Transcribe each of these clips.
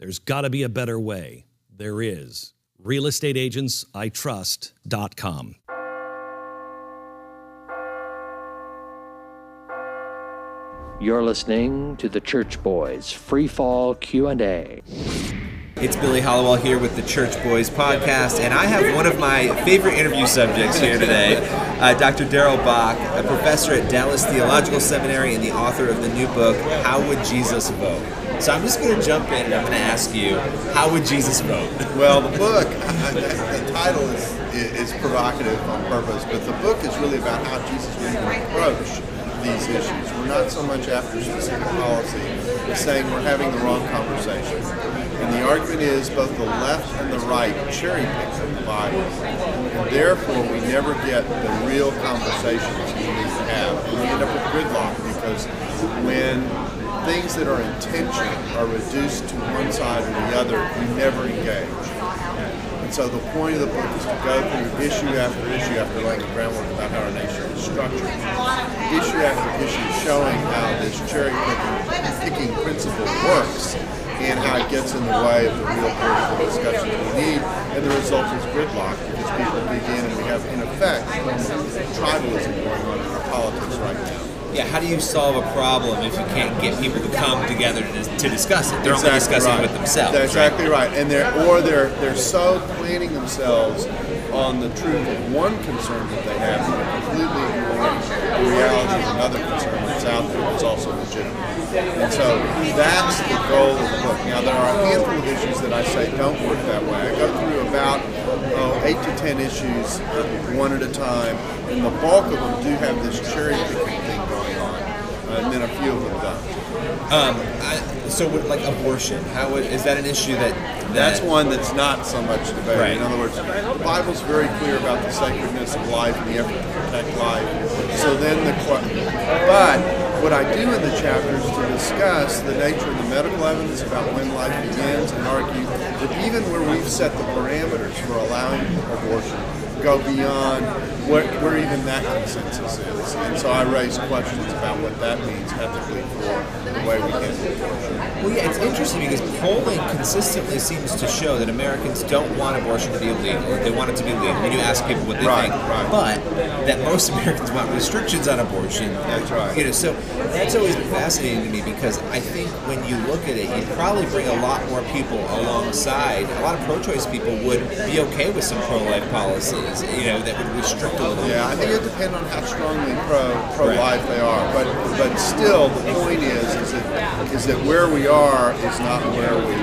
There's got to be a better way. There is. Real Estate Agents I RealestateAgentsITrust.com. You're listening to the Church Boys Free Fall Q&A. It's Billy Hallowell here with the Church Boys podcast, and I have one of my favorite interview subjects here today, uh, Dr. Darrell Bock, a professor at Dallas Theological Seminary and the author of the new book, How Would Jesus Vote? So I'm just going to jump in and I'm going to ask you, how would Jesus vote? Well, the book, the title is, is provocative on purpose, but the book is really about how Jesus would even approach these issues. We're not so much after specific policy, as saying we're having the wrong conversation. And the argument is both the left and the right cherry pick the Bible. And therefore, we never get the real conversations we need to have. And we end up with gridlock because when things that are in tension are reduced to one side or the other, we never engage. And so the point of the book is to go through issue after issue after laying the groundwork about how our nation is structured. Issue after issue showing how this cherry picking, picking principle works and how it gets in the way of the real political discussions we need. And the result is gridlock because people begin and we have, in effect, tribalism going on in our politics right now yeah, how do you solve a problem if you can't get people to come together to, to discuss it? They're exactly only discussing right. it with themselves. That's exactly right. And they're or they're they're so planning themselves on the truth of one concern that they have they're completely ignoring the reality of another concern that's out there that's also legitimate. And so that's the goal of the book. Now there are a handful of issues that I say don't work that way. I go through about oh, eight to ten issues uh, one at a time, and the bulk of them do have this cherry picking thing uh, and then a few of them don't. Um, I, so, with, like abortion, how is that an issue that, that, That's one that's not so much debated. Right. In other words, the Bible's very clear about the sacredness of life and the effort to protect life. So then the but what I do in the chapter is to discuss the nature of the medical evidence about when life begins and argue that even where we've set the parameters for allowing abortion go beyond where, where even that consensus is. And so I raise questions about what that means ethically for the way we handle abortion. Well, yeah, it's interesting because polling consistently seems to show that Americans don't want abortion to be illegal. They want it to be legal. When you ask people what they right, think, right. but that most Americans want restrictions on abortion. That's right. You know, so that's always been fascinating to me because I think when you look at it, you probably bring a lot more people alongside. A lot of pro-choice people would be okay with some pro-life policies you know, that would restrict a little. Yeah, I think it depends on how strongly pro pro life they are, but but still, the point is is that is that where we are is not where we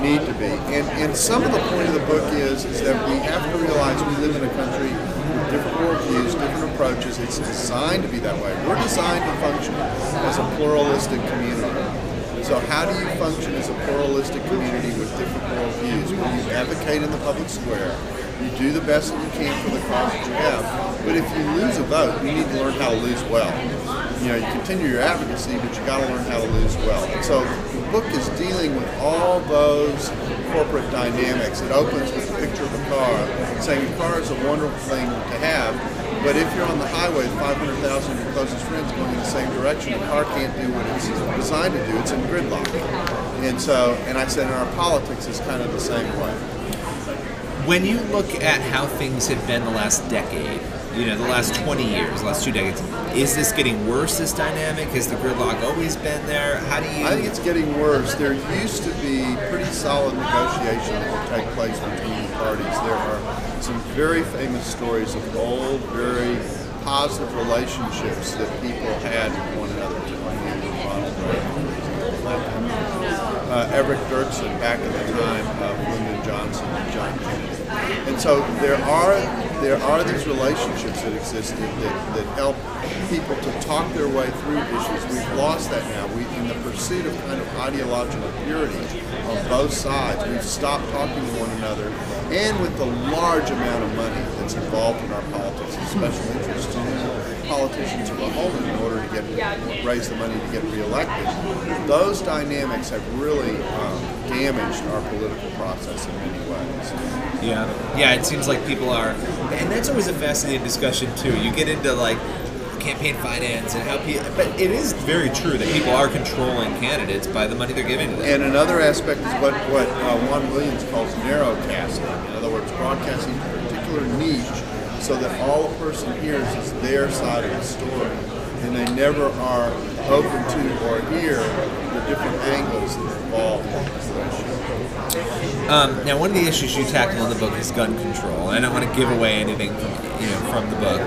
need to be. And and some of the point of the book is is that we have to realize we live in a country with different worldviews, different approaches. It's designed to be that way. We're designed to function as a pluralistic community. So how do you function as a pluralistic community with different worldviews? When you advocate in the public square, you do the best that you can for the cause that you have. But if you lose a vote, you need to learn how to lose well. You know, you continue your advocacy, but you got to learn how to lose well. And so the book is dealing with all those corporate dynamics. It opens with a picture of a car, saying a car is a wonderful thing to have, but if you're on the highway, 500,000 of your closest friends going in the same direction, the car can't do what it's designed to do. It's in gridlock. And so, and I said, in our politics is kind of the same way when you look at how things have been the last decade, you know, the last 20 years, last two decades. Is this getting worse, this dynamic? Has the gridlock always been there? How do you. I think it's getting worse. There used to be pretty solid negotiation that take place between the parties. There are some very famous stories of old, very positive relationships that people had with one another. Uh, Everett Dirksen back at the time of Johnson and John Kennedy. And so there are there are these relationships that exist that, that, that help people to talk their way through issues. We've lost that now. We, in the pursuit of kind of ideological purity on both sides, we've stopped talking to one another. And with the large amount of money that's involved in our politics, and special interest in politicians of a whole in order to get raise the money to get reelected, those dynamics have really um, damaged our political process in many ways. Yeah, yeah. It seems like people are, and that's always a fascinating discussion too. You get into like campaign finance and how people, but it is very true that people are controlling candidates by the money they're giving to them. And another aspect is what what uh, Juan Williams calls narrowcasting. In other words, broadcasting a particular niche so that all a person hears is their side of the story, and they never are open to or hear the different angles that are involved. Um, now, one of the issues you tackle in the book is gun control. I don't want to give away anything from you know from the book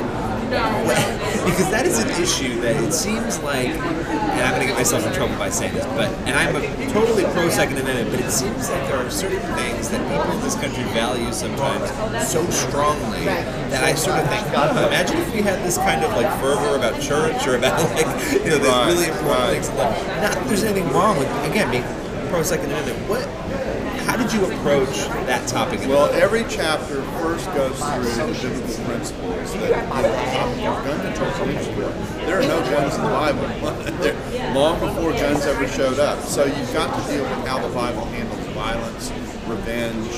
because that is an issue that it seems like, and I'm going to get myself in trouble by saying this, but and I'm a totally pro Second Amendment, but it seems like there are certain things that people in this country value sometimes so strongly that I sort of think, oh, imagine if we had this kind of like fervor about church or about like you know the Right, really important right. things. in life. Not that there's anything wrong with again being pro Second Amendment. What? How did you approach that topic? Well, every chapter first goes through the biblical principles that you know, the topic of gun control is. There are no guns in the Bible. Long before guns ever showed up. So you've got to deal with how the Bible handles violence, revenge,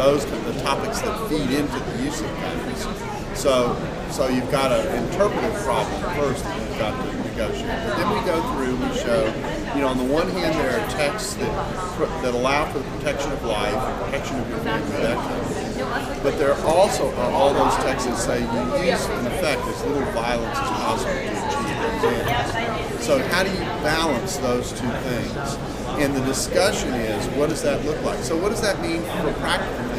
those the topics that feed into the use of guns. So, so you've got an interpretive problem first that you've got to negotiate. But then we go through, we show, you know, on the one hand, there are texts that that allow for the protection of life, protection of your family, that kind of thing. But there are also are all those texts that say you use, in effect, as little violence as possible to achieve those ends. So how do you balance those two things? And the discussion is, what does that look like? So what does that mean for practical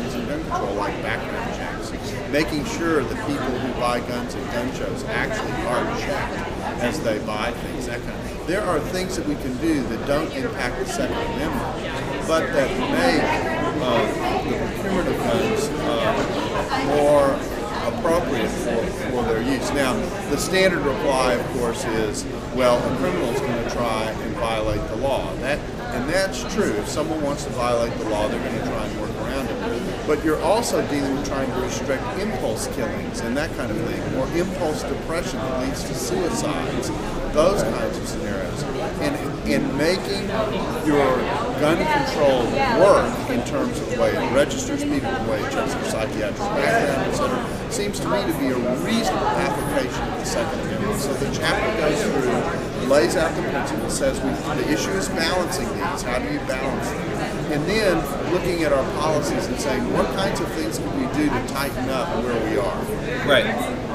things control, like background checks? Making sure that people who buy guns at gun shows actually are checked as they buy things, that kind of thing. There are things that we can do that don't impact the Second Amendment, but that make uh, the procurement of guns uh, more appropriate for, for their use. Now, the standard reply, of course, is, well, a criminal is going to try and violate the law. That, and that's true. If someone wants to violate the law, they're going to try and work. But you're also dealing with trying to restrict impulse killings and that kind of thing, or impulse depression that leads to suicides, those kinds of scenarios. And in making your gun control work in terms of the way it registers people, the way it checks their psychiatric background, et cetera, seems to me to be a reasonable application of the Second Amendment. So the chapter goes through, lays out the principle, says we, the issue is balancing these. How do you balance them? And then looking at our policies and saying what kinds of things can we do to tighten up where we are. Right,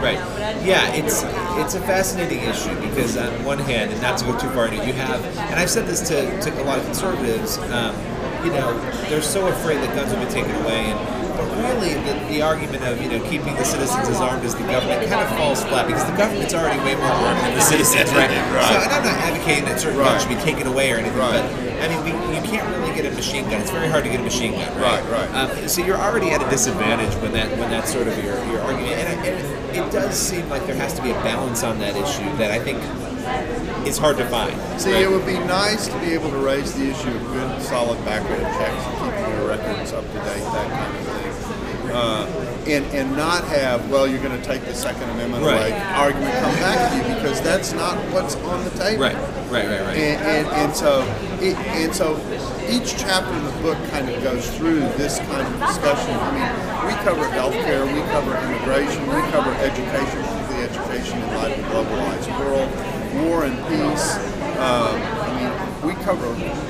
right. Yeah, it's it's a fascinating issue because on one hand, and not to go too far you have, and I've said this to, to a lot of conservatives, um, you know, they're so afraid that guns will be taken away, and but really the, the argument of you know keeping the citizens as armed as the government kind of falls flat because the government's already way more armed than the citizens, right? Right. So, and I'm not advocating that certain Right. guns should be taken away or anything, Right. but I mean, we, you can't really get a machine gun. It's very hard to get a machine gun, right? Right, right. Um, so you're already at a disadvantage when that when that's sort of your, your argument, and, I- and it does seem like there has to be a balance on that issue that I think is hard to find. See, right? it would be nice to be able to raise the issue of good, solid background checks and keeping your records up to date, that kind of thing. Uh, and, and not have, well, you're going to take the Second Amendment Right. away argument come back to you because that's not what's on the table. Right, right, right, right. And, and, and so, it, and so, each chapter in the book kind of goes through this kind of discussion. I mean, we cover healthcare, we cover immigration, we cover education, the education in light of a globalized world, war and peace. Um, we cover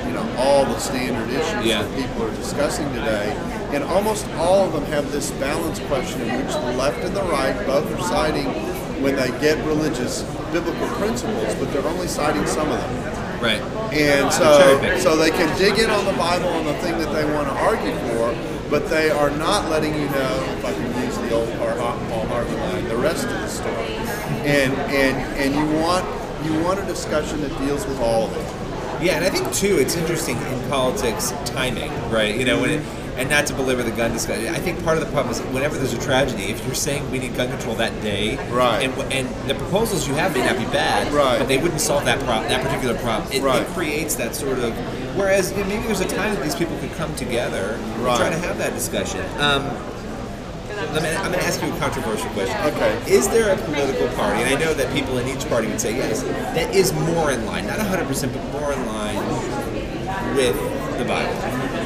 you know all the standard issues Yeah. that people are discussing today, and almost all of them have this balance question in which the left and the right both are citing when they get religious biblical principles, but they're only citing some of them. Right. And so, so they can dig in on the Bible on the thing that they want to argue for, but they are not letting you know, if I can use the old Paul Harvey line, the rest of the story. And and and you want you want a discussion that deals with all of it. Yeah, and I think too, it's interesting in politics timing, right? You know, when it, and not to belabor the gun discussion. I think part of the problem is whenever there's a tragedy, if you're saying we need gun control that day, Right. and, and the proposals you have may not be bad, Right. but they wouldn't solve that problem, that particular problem. It, Right. it creates that sort of. Whereas maybe there's a time that these people could come together and Right. try to have that discussion. Um, I'm going to ask you a controversial question. Okay. Is there a political party, and I know that people in each party would say yes, that is more in line, not 100%, but more in line with the Bible?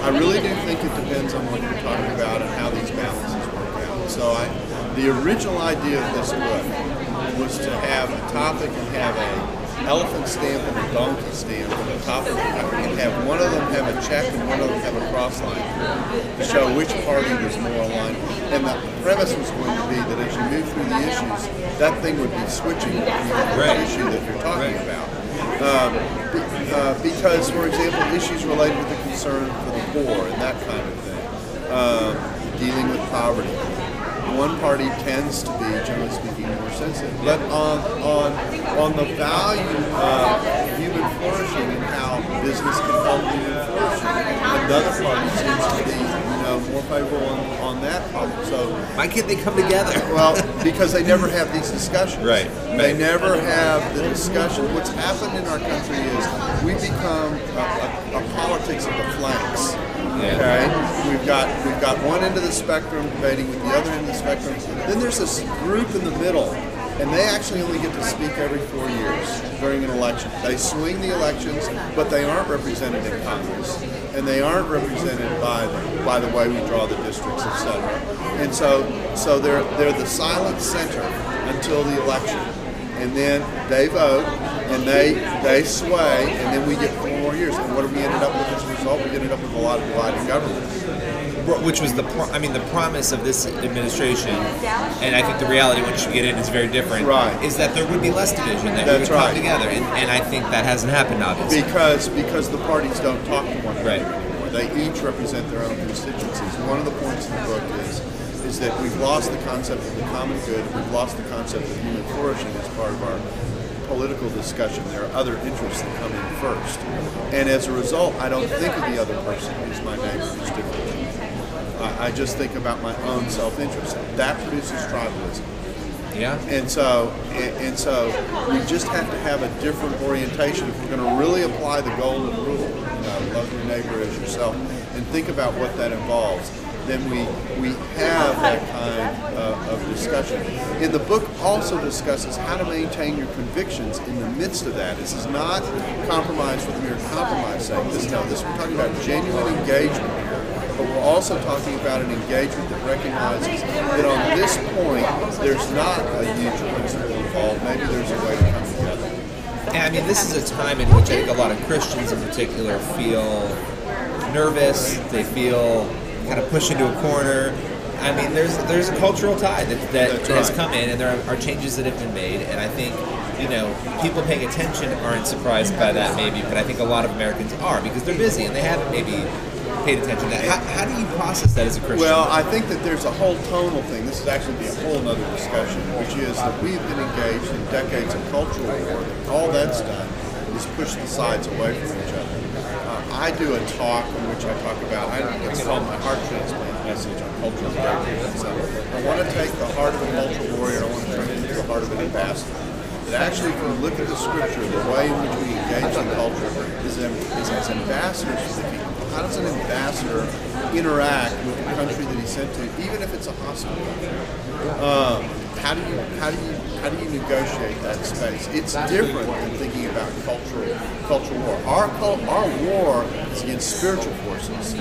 I really do think it depends on what you're talking about and how these balances work out. So I, the original idea of this book was to have a topic and have a elephant stamp and a donkey stamp on the top of it, and have one of them have a check and one of them have a cross line to show which party was more aligned. And the premise was going to be that as you move through the issues, that thing would be switching on Right. the issue that you're talking Right. about. Um, uh, because, for example, issues related to the concern for the poor and that kind of thing, um, dealing with poverty. One party tends to be, generally speaking, more sensitive. But on on on the value of human flourishing and how business can help human flourishing, another party seems to be, you know, more favorable on, on that problem. So Why can't they come together? well, because they never have these discussions. Right, They never have the discussion. What's happened in our country is we become a, a, a politics of the flanks. Yeah. Okay, we've got we've got one end of the spectrum debating with the other end of the spectrum. Then there's this group in the middle, and they actually only get to speak every four years during an election. They swing the elections, but they aren't represented in Congress, and they aren't represented by by the way we draw the districts, etc. And so so they're they're the silent center until the election, and then they vote and they they sway, and then we get four more years. And what do we ended up with as a result? We ended up with a lot of divided government. Which was the, pro- I mean, the promise of this administration, and I think the reality once you get in is very different. Right. Is that there would be less division, that That's we would come together, and, and I think that hasn't happened, obviously. Because because the parties don't talk to one another Right. anymore. They each represent their own constituencies. One of the points in the book is is that we've lost the concept of the common good. We've lost the concept of human flourishing as part of our political discussion. There are other interests that come in first, and as a result, I don't think of the other person who's my neighbor who's different. I, I just think about my own self-interest. That produces tribalism. yeah. And so, and, and so, we just have to have a different orientation if we're going to really apply the golden rule. You know, love your neighbor as yourself, and think about what that involves. Then we we have that kind of, of discussion. And the book also discusses how to maintain your convictions in the midst of that. This is not compromise for the mere compromise sake. This no, this we're talking about genuine engagement but we're also talking about an engagement that recognizes that on this point, there's not a huge principle involved. Maybe there's a way to come together. And I mean, this is a time in which I think a lot of Christians in particular feel nervous. They feel kind of pushed into a corner. I mean, there's there's a cultural tide that, that That's has right. come in, and there are, are changes that have been made. And I think, you know, people paying attention aren't surprised by that, maybe, but I think a lot of Americans are because they're busy and they haven't maybe paid attention to that. How, how do you process that as a Christian? Well, I think that there's a whole tonal thing. This is actually be a whole other discussion, which is that we've been engaged in decades of cultural war. All that's done is push the sides away from each other. I do a talk in which I talk about, I, it's called my heart transplant message on cultural patriotism. So I want to take the heart of a cultural warrior, I want to turn it into the heart of an ambassador. That actually, if you look at the scripture, the way in which we engage in culture is, is as ambassadors for the kingdom. How does an ambassador interact with the country that he's sent to, even if it's a hostile country? Um, how do you how do you how do you negotiate that space? It's different than thinking about cultural cultural war. Our our war is against spiritual forces,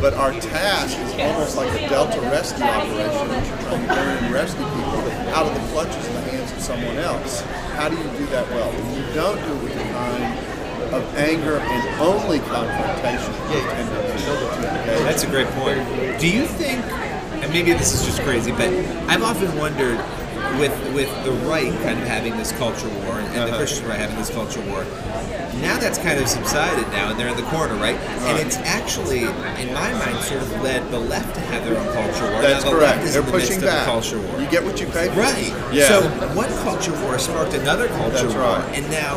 but our task is almost like a Delta rescue operation, which you're trying to and rescue people out of the clutches and the hands of someone else. How do you do that well? When you don't do it with the kind of anger and only confrontation. That's a great point. Do you think, and maybe this is just crazy, but I've often wondered with with the right kind of having this culture war and, the Uh-huh. Christian right having this culture war. Now that's kind of subsided now, and they're in the corner, right? And it's actually, in my mind, sort of led the left to have their own culture war. That's correct. They're the pushing back. Culture war. You get what you pay for. Right. Yeah. So one culture war sparked another culture That's war, right. and now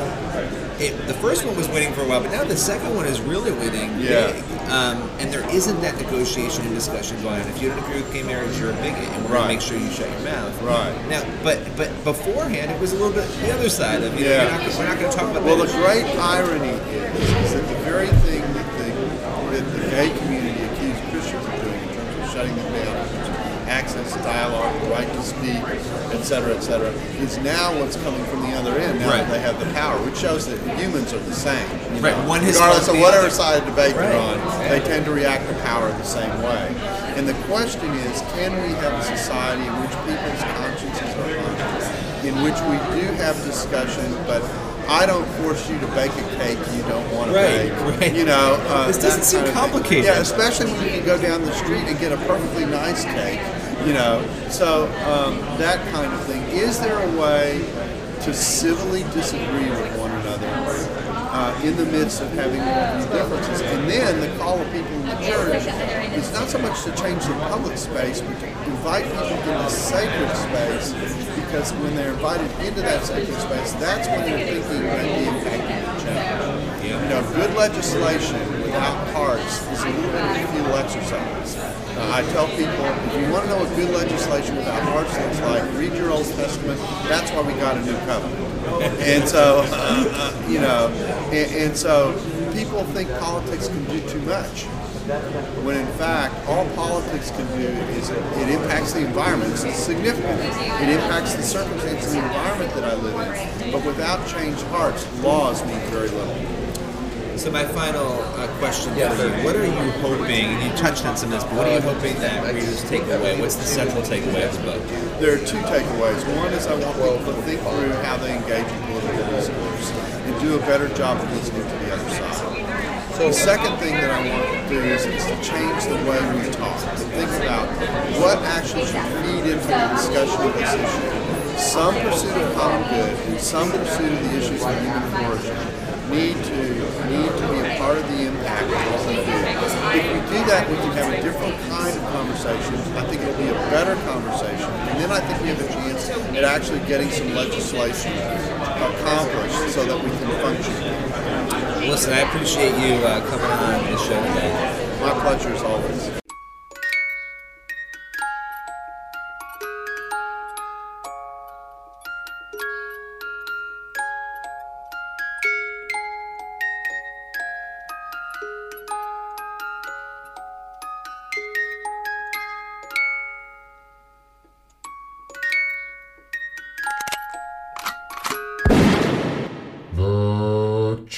it, the first one was winning for a while, but now the second one is really winning Yeah. big. Um, and there isn't that negotiation and discussion going on. If you don't agree with gay marriage, you're a bigot, and we're Right. gonna make sure you shut your mouth. Right. Now, but but beforehand, it was a little bit the other side of you know, Yeah. we're not, we're not going to talk about Well, the issue. great irony is, is that the very thing that the, that the gay community accused Christians of doing in terms of shutting them down, in terms of access dialogue, the right to speak, et cetera, et cetera, is now what's coming from the other end now Right. that they have the power, which shows that humans are the same. you Right, know. one Regardless of whatever other. side of the debate Right. you're on, they tend to react to power the same way. And the question is, can we have a society in which people's consciences are conscious, in which we do have discussion, but I don't force you to bake a cake you don't want to Right, bake. right. You know, uh, This doesn't seem kind of thing. complicated. Yeah, especially when you can go down the street and get a perfectly nice cake. You know, so um, that kind of thing. Is there a way to civilly disagree with one another uh, in the midst of having these differences? And then the call of people in the church is not so much to change the public space, but to invite people into sacred space because when they're invited into that sacred space, that's when they're thinking may be impacting the change. You know, good legislation without hearts is a little bit of a futile exercise. Uh, I tell people, if you want to know what good legislation without hearts looks like, read your Old Testament. That's why we got a new covenant. And so, uh, uh, you know, and, and so people think politics can do too much. When in fact, all politics can do is it, impacts the environment. It's significant. It impacts the circumstances and the environment that I live in. But without changed hearts, laws mean very little. So my final uh, question for you: What are you hoping? You touched on some of this, but what are you hoping that readers take away? What's the central takeaway of the book? There are two takeaways. One is I want people to think through how they engage in political discourse and do a better job of listening to the other side. The second thing that I want to do is, is to change the way we talk, to think about what actually should feed into the discussion of this issue. Some pursuit of common good and some pursuit of the issues of human flourishing need to need to be a part of the impact of what we do. If we do that, we can have a different kind of conversation. I think it'll be a better conversation, and then I think we have a chance at actually getting some legislation accomplished so that we can function. Listen, I appreciate you uh, coming on this show today. My pleasure as always.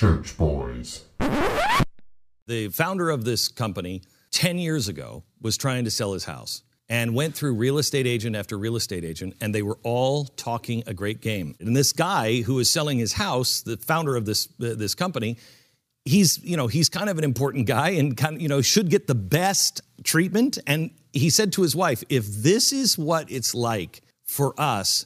Church Boys. The founder of this company 10 years ago was trying to sell his house and went through real estate agent after real estate agent, and they were all talking a great game. And this guy who is selling his house, the founder of this, uh, this company, he's you know he's kind of an important guy and kind of you know should get the best treatment and he said to his wife if this is what it's like for us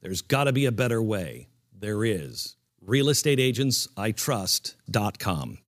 There's got to be a better way. There is. RealestateAgentsITrust.com.